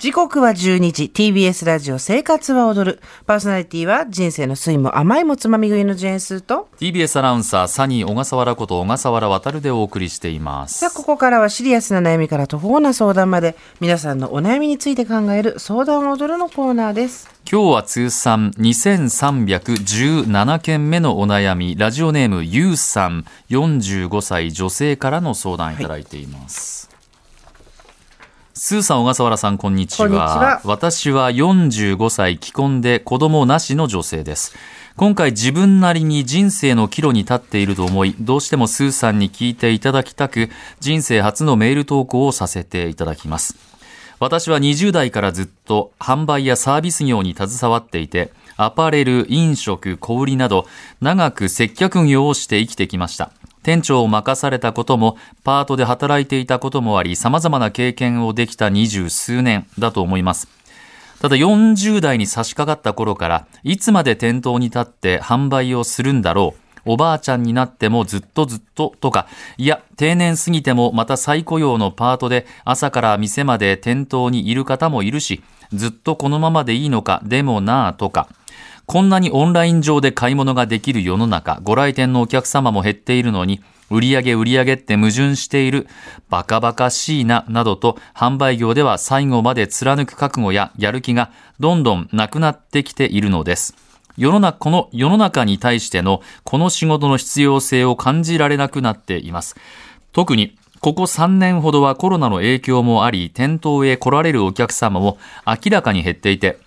時刻は12時。TBS ラジオ生活は踊る。パーソナリティは人生の酸いも甘いもつまみ食いのジェーンスーと。TBS アナウンサーサニー小笠原こと小笠原渉でお送りしています。さあここからはシリアスな悩みから途方な相談まで皆さんのお悩みについて考える相談を踊るのコーナーです。今日は通算2317件目のお悩み。ラジオネームゆうさん45歳女性からの相談いただいています、はいスーさん、小笠原さん、こんにちは。は私は45歳、既婚で子供なしの女性です。今回自分なりに人生の岐路に立っていると思い、どうしてもスーさんに聞いていただきたく、人生初のメール投稿をさせていただきます。私は20代からずっと販売やサービス業に携わっていて、アパレル、飲食、小売など、長く接客業をして生きてきました。店長を任されたことも、パートで働いていたこともあり、様々な経験をできた二十数年だと思います。ただ40代に差し掛かった頃から、いつまで店頭に立って販売をするんだろう。おばあちゃんになってもずっとずっととか、いや、定年過ぎてもまた再雇用のパートで朝から店まで店頭にいる方もいるし、ずっとこのままでいいのか、でもなぁとか、こんなにオンライン上で買い物ができる世の中、ご来店のお客様も減っているのに、売上売上って矛盾している、バカバカしいな、などと、販売業では最後まで貫く覚悟ややる気がどんどんなくなってきているのです。世の中、この世の中に対してのこの仕事の必要性を感じられなくなっています。特にここ3年ほどはコロナの影響もあり、店頭へ来られるお客様も明らかに減っていて、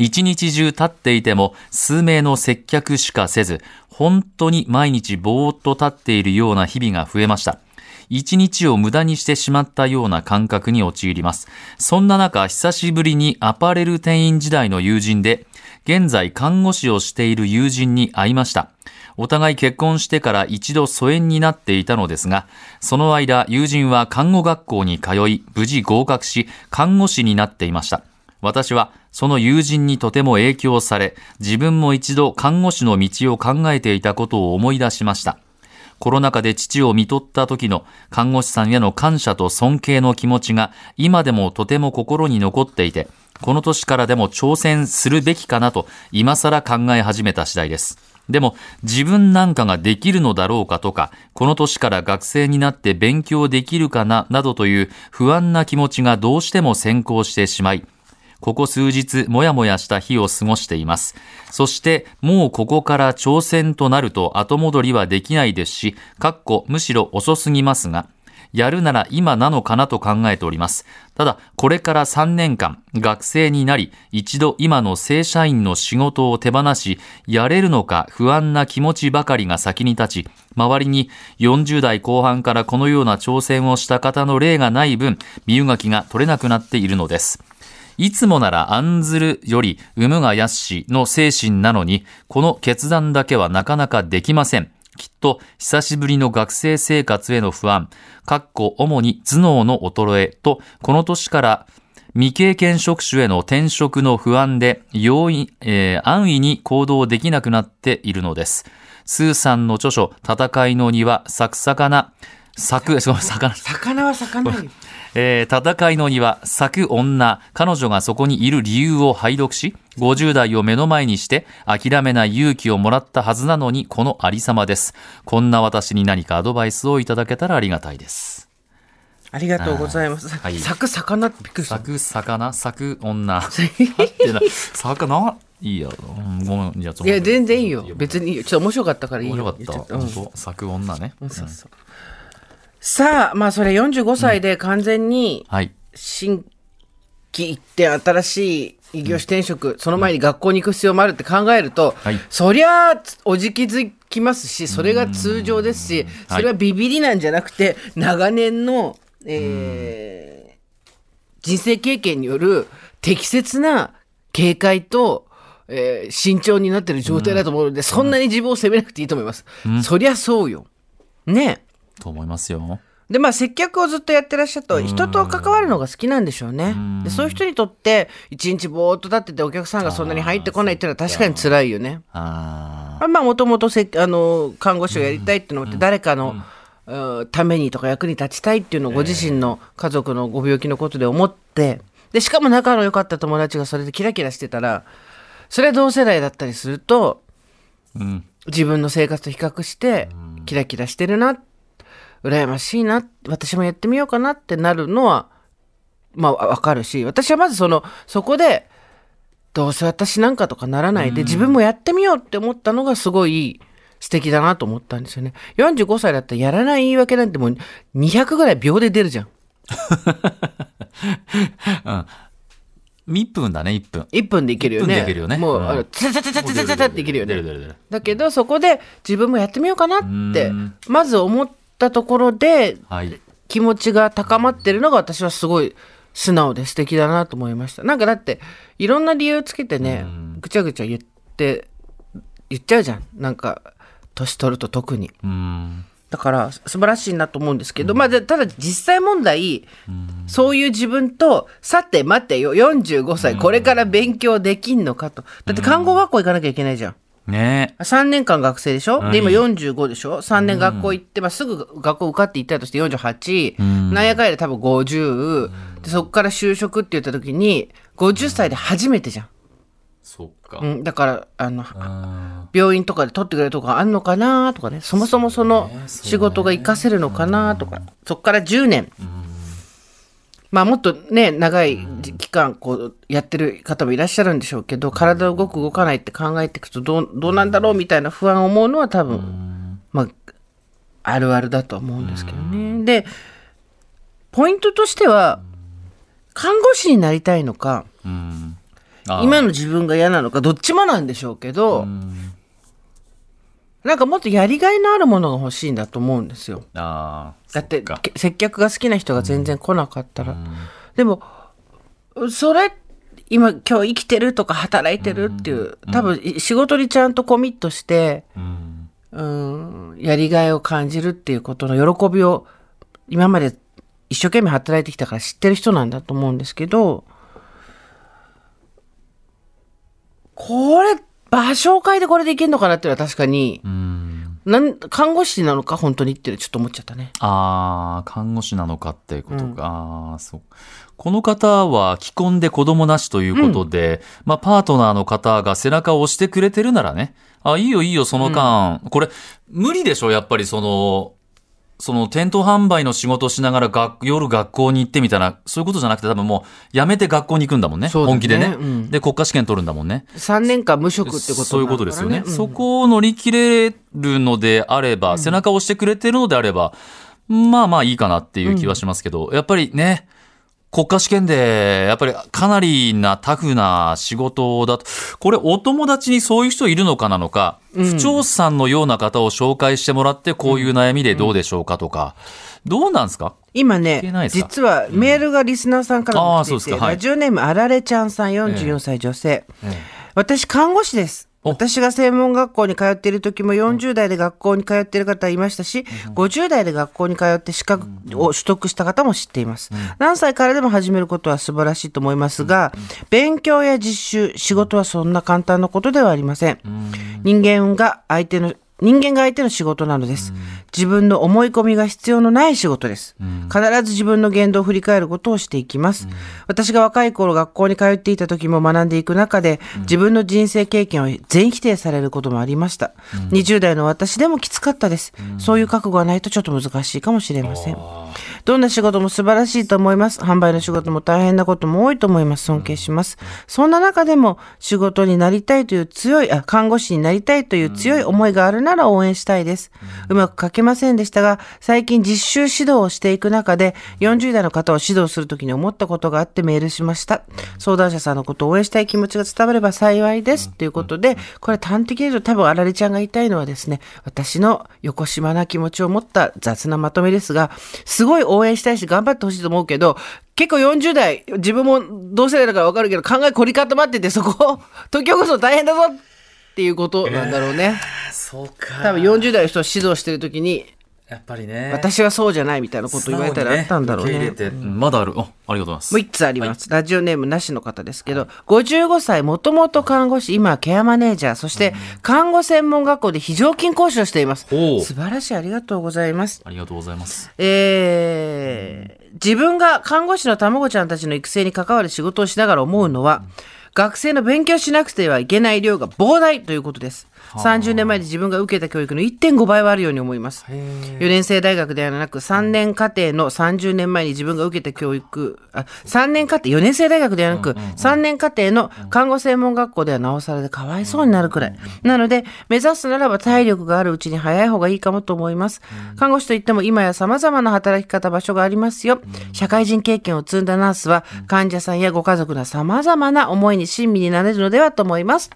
一日中立っていても数名の接客しかせず、本当に毎日ぼーっと立っているような日々が増えました。一日を無駄にしてしまったような感覚に陥ります。そんな中、久しぶりにアパレル店員時代の友人で、現在看護師をしている友人に会いました。お互い結婚してから一度疎遠になっていたのですが、その間、友人は看護学校に通い、無事合格し、看護師になっていました。私はその友人にとても影響され、自分も一度看護師の道を考えていたことを思い出しました。コロナ禍で父を見とった時の看護師さんへの感謝と尊敬の気持ちが今でもとても心に残っていて、この年からでも挑戦するべきかなと今更考え始めた次第です。でも自分なんかができるのだろうかとか、この年から学生になって勉強できるかななどという不安な気持ちがどうしても先行してしまい、ここ数日もやもやした日を過ごしています。そしてもうここから挑戦となると後戻りはできないですし、かっこむしろ遅すぎますが、やるなら今なのかなと考えております。ただ、これから3年間、学生になり、一度今の正社員の仕事を手放し、やれるのか不安な気持ちばかりが先に立ち、周りに40代後半からこのような挑戦をした方の例がない分、身動きが取れなくなっているのです。いつもなら案ずるより産むが安しの精神なのに、この決断だけはなかなかできません。きっと久しぶりの学生生活への不安、かっこ主に頭脳の衰えと、この年から未経験職種への転職の不安で容易、えー、安易に行動できなくなっているのです。スーさんの著書、戦いの庭、サクサカなナ、咲く、魚。魚は咲かないよ。えー、戦いの庭、咲く女、彼女がそこにいる理由を拝読し、50代を目の前にして諦めない勇気をもらったはずなのに、このありさまです。こんな私に何かアドバイスをいただけたらありがたいです。ありがとうございます。はい、咲く魚ってびっくりした。咲く魚、咲く女。魚いいや、ごめん、いや、いや全然いいよ。別にいいよ。ちょっと面白かったからいいよ。面白かった。うん、咲く女ね。そうそう。さあ、まあそれ45歳で完全に新規行って新しい異業種転職、その前に学校に行く必要もあるって考えると、はい、そりゃおじきづきますし、それが通常ですし、それはビビりなんじゃなくて、長年の、えー、人生経験による適切な警戒と、えー、慎重になってる状態だと思うので、うん、そんなに自分を責めなくていいと思います。うん、そりゃそうよ。ねと思いますよ。で、まあ、接客をずっとやってらっしゃると、人と関わるのが好きなんでしょうね。でそういう人にとって、一日ぼーっと立っててお客さんがそんなに入ってこないっていうのは確かに辛いよね。あまあ、もともとあの、看護師をやりたいってのもって、誰かの、ためにとか役に立ちたいっていうのをご自身の家族のご病気のことで思って、で、しかも仲の良かった友達がそれでキラキラしてたら、それは同世代だったりすると、うん、自分の生活と比較して、キラキラしてるな、羨ましいな、私もやってみようかなってなるのは、まあわかるし、私はまずその、そこで、どうせ私なんかとかならないで、自分もやってみようって思ったのがすごい素敵だなと思ったんですよね。45歳だったらやらない言い訳なんてもう200ぐらい秒で出るじゃん。うん1分だね、1分。1分でいけるよね。でいけるよね。もう、うん、ツタタタタタタタっていけるよね。だけど、そこで自分もやってみようかなって、まず思ったところで、気持ちが高まってるのが私はすごい素直で素敵だなと思いました。なんかだって、いろんな理由つけてね、ぐちゃぐちゃ言って、言っちゃうじゃん。なんか、年取ると特に。だから素晴らしいなと思うんですけど、うん、まあ、ただ実際問題、うん、そういう自分と、さて待ってよ、45歳、これから勉強できんのかと。だって看護学校行かなきゃいけないじゃん。ね。3年間学生でしょ、で、今45でしょ ?3 年学校行って、まあ、すぐ学校受かって行ったとして48、うん、なんやかんやで多分50、で、そこから就職って言った時に、50歳で初めてじゃん。そっか。うん、だから、あの、病院とかで取ってくれるとこあんのかなとかね、そもそもその仕事が活かせるのかなとか、そっから10年。まあもっとね、長い期間こうやってる方もいらっしゃるんでしょうけど、体動く動かないって考えていくとどう、どうなんだろうみたいな不安を思うのは多分、まあ、あるあるだと思うんですけどね。で、ポイントとしては、看護師になりたいのか、今の自分が嫌なのかどっちもなんでしょうけど、なんかもっとやりがいのあるものが欲しいんだと思うんですよ。だって接客が好きな人が全然来なかったら。でもそれ今今日生きてるとか働いてるっていう、多分仕事にちゃんとコミットして、うん、やりがいを感じるっていうことの喜びを今まで一生懸命働いてきたから知ってる人なんだと思うんですけど、これ、場所を変えてこれでいけるのかなっていうのは確かに、なん看護師なのか本当にってちょっと思っちゃったね。ああ、看護師なのかっていうことか。うん、ああ、そう。この方は既婚で子供なしということで、うん、まあパートナーの方が背中を押してくれてるならね、あ、いいよいいよ、その間、うん、これ、無理でしょやっぱりその、その店頭販売の仕事をしながら学夜学校に行ってみたいな、そういうことじゃなくて多分もうやめて学校に行くんだもんね。ね。本気でね、うん、で、国家試験取るんだもんね。3年間無職ってこと、ね、そういうことですよね、うん、そこを乗り切れるのであれば、背中を押してくれてるのであれば、まあまあいいかなっていう気はしますけど、やっぱりね、国家試験で、やっぱりかなりなタフな仕事だと、これお友達にそういう人いるのかなのか、うん、不調さんのような方を紹介してもらって、こういう悩みでどうでしょうかとか、どうなんですか？今ね、実はメールがリスナーさんからも来てて、うん、ラジオネームあられちゃんさん44歳女性、えええ、私看護師です。私が専門学校に通っている時も40代で学校に通っている方いましたし、50代で学校に通って資格を取得した方も知っています。何歳からでも始めることは素晴らしいと思いますが、勉強や実習、仕事はそんな簡単なことではありません。人間が相手の人間が相手の仕事なのです。自分の思い込みが必要のない仕事です。必ず自分の言動を振り返ることをしていきます。私が若い頃学校に通っていた時も学んでいく中で、自分の人生経験を全否定されることもありました。20代の私でもきつかったです。そういう覚悟がないとちょっと難しいかもしれません。どんな仕事も素晴らしいと思います。販売の仕事も大変なことも多いと思います。尊敬します。そんな中でも仕事になりたいという強い、あ、看護師になりたいという強い思いがあるなら応援したいです。うまく書けませんでしたが、最近実習指導をしていく中で、40代の方を指導するときに思ったことがあってメールしました。相談者さんのことを応援したい気持ちが伝われば幸いです。ということで、これ端的に言うと多分あられちゃんが言いたいのはですね、私の横島な気持ちを持った雑なまとめですが、すごい応援したいし頑張ってほしいと思うけど、結構40代、自分も同世代だから分かるけど、考え凝り固まってて、そこ、時をこそ大変だぞっていうことなんだろうね。えー、そうか。多分40代の人を指導してる時に、やっぱりね。私はそうじゃないみたいなこと言われたらあったんだろうね。ねまだある。あ、ありがとうございます。もう1つあります。はい、ラジオネームなしの方ですけど、はい、55歳、もともと看護師、今はケアマネージャー、そして看護専門学校で非常勤講師をしています。素晴らしい、ありがとうございます。ありがとうございます。えー、自分が看護師の卵ちゃんたちの育成に関わる仕事をしながら思うのは、うん学生の勉強しなくてはいけない量が膨大ということです。30年前に自分が受けた教育の1.5倍はあるように思います。4年生大学ではなく3年課程の30年前に自分が受けた教育、あ3年課程、4年生大学ではなく3年課程の看護専門学校ではなおさらでかわいそうになるくらい。なので、目指すならば体力があるうちに早い方がいいかもと思います。看護師といっても今や様々な働き方場所がありますよ。社会人経験を積んだナースは患者さんやご家族の様々な思いに親身になれるのではと思います。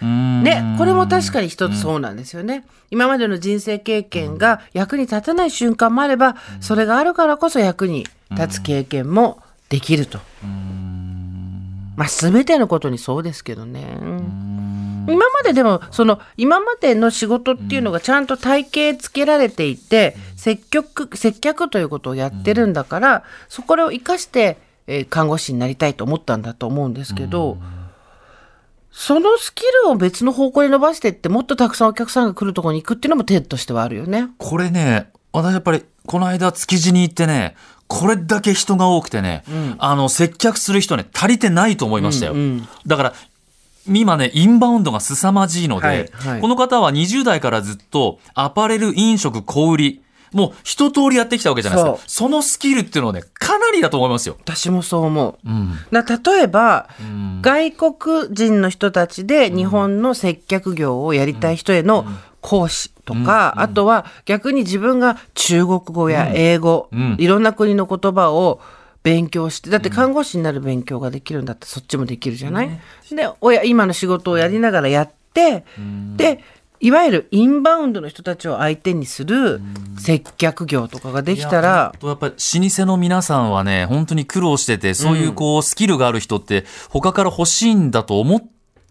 で、これも確かに一つそうなんですよね。今までの人生経験が役に立たない瞬間もあれば、それがあるからこそ役に立つ経験もできると。まあ、全てのことにそうですけどね。今まででも、その、今までの仕事っていうのがちゃんと体系つけられていて、接客、接客ということをやってるんだから、そこを生かして、えー、看護師になりたいと思ったんだと思うんですけど、そのスキルを別の方向に伸ばしていって、もっとたくさんお客さんが来るところに行くっていうのも手としてはあるよね。これね、私やっぱり、この間築地に行ってね、これだけ人が多くてね、うん、あの、接客する人ね、足りてないと思いましたよ。うんうん、だから、今ね、インバウンドが凄まじいので、はいはい、この方は20代からずっとアパレル、飲食、小売り、もう一通りやってきたわけじゃないですか。そのスキルっていうのはね、かなりだと思いますよ。私もそう思う。うん、例えば、うん、外国人の人たちで日本の接客業をやりたい人への講師とか、うん、あとは逆に自分が中国語や英語、いろんな国の言葉を勉強して、だって看護師になる勉強ができるんだったらそっちもできるじゃない、で、親、今の仕事をやりながらやって、で、いわゆるインバウンドの人たちを相手にする接客業とかができたら。やっぱり老舗の皆さんはね、本当に苦労してて、そういうこうスキルがある人って他から欲しいんだと思っ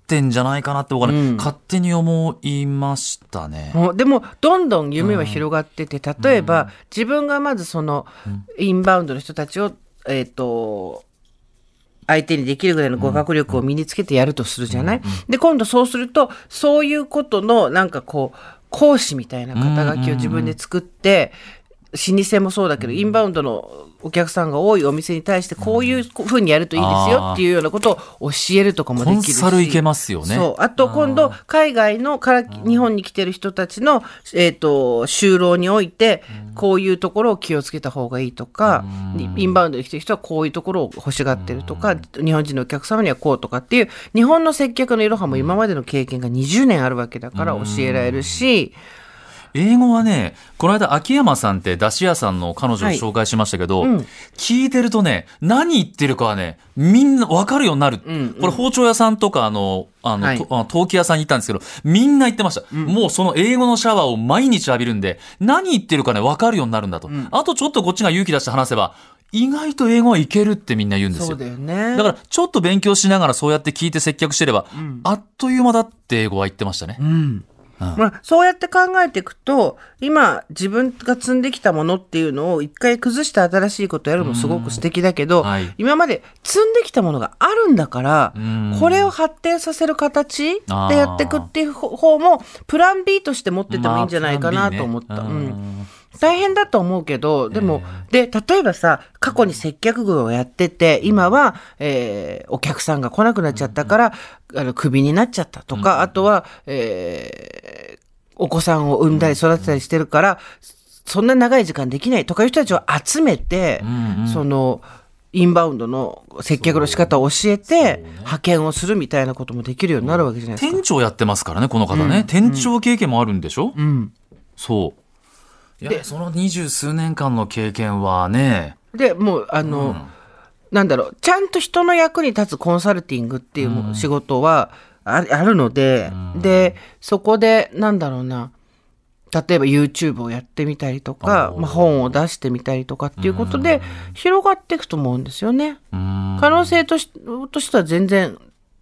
てんじゃないかなって僕はね、うん、勝手に思いましたね。でも、どんどん夢は広がってて、例えば、自分がまずその、インバウンドの人たちを、えっ、ー、と、相手にできるぐらいの語学力を身につけてやるとするじゃない、で、今度そうすると、そういうことの、なんかこう、講師みたいな肩書きを自分で作って、老舗もそうだけど、インバウンドのお客さんが多いお店に対してこういうふうにやるといいですよっていうようなことを教えるとかもできるし。コンサルいけますよね。そう。あと今度、海外のから日本に来てる人たちの、えっ、ー、と、就労において、こういうところを気をつけた方がいいとか、インバウンドに来てる人はこういうところを欲しがってるとか、日本人のお客様にはこうとかっていう、日本の接客のいろはも今までの経験が20年あるわけだから教えられるし、英語はね、この間秋山さんって出汁屋さんの彼女を紹介しましたけど、はいうん、聞いてるとね、何言ってるかはね、みんな分かるようになる。うんうん、これ包丁屋さんとかあの、あの、はい、陶器屋さんに行ったんですけど、みんな言ってました、うん。もうその英語のシャワーを毎日浴びるんで、何言ってるかね、分かるようになるんだと。うん、あとちょっとこっちが勇気出して話せば、意外と英語はいけるってみんな言うんですよ。だよね。だから、ちょっと勉強しながらそうやって聞いて接客してれば、うん、あっという間だって英語は言ってましたね。うんまあ、そうやって考えていくと、今自分が積んできたものっていうのを一回崩して新しいことやるのもすごく素敵だけど、はい、今まで積んできたものがあるんだから、これを発展させる形でやっていくっていう方も、プラン B として持っててもいいんじゃないかなと思った。まあね、うん大変だと思うけど、でも、えー、で、例えばさ、過去に接客業をやってて、今は、えー、お客さんが来なくなっちゃったから、あの、クビになっちゃったとか、あとは、えー、お子さんを産んだり育てたりしてるから、そんな長い時間できないとかいう人たちを集めて、その、インバウンドの接客の仕方を教えて、派遣をするみたいなこともできるようになるわけじゃないですか。店長やってますからね、この方ね。店長経験もあるんでしょ？うん。そう。でその二十数年間の経験はね。でもうあの、うん、なんだろうちゃんと人の役に立つコンサルティングっていう仕事はあ,、あるので、うん、でそこでなんだろうな例えば YouTube をやってみたりとか、まあ、本を出してみたりとかっていうことで広がっていくと思うんですよね。可能性としとしては全然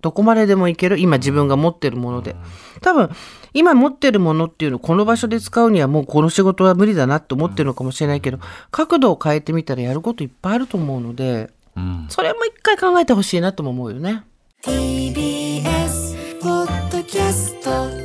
どこまででもいける今自分が持ってるもので多分今持ってるものっていうのをこの場所で使うにはもうこの仕事は無理だなって思ってるのかもしれないけど角度を変えてみたらやることいっぱいあると思うので、それも一回考えてほしいなとも思うよね。TBS ポッドキャスト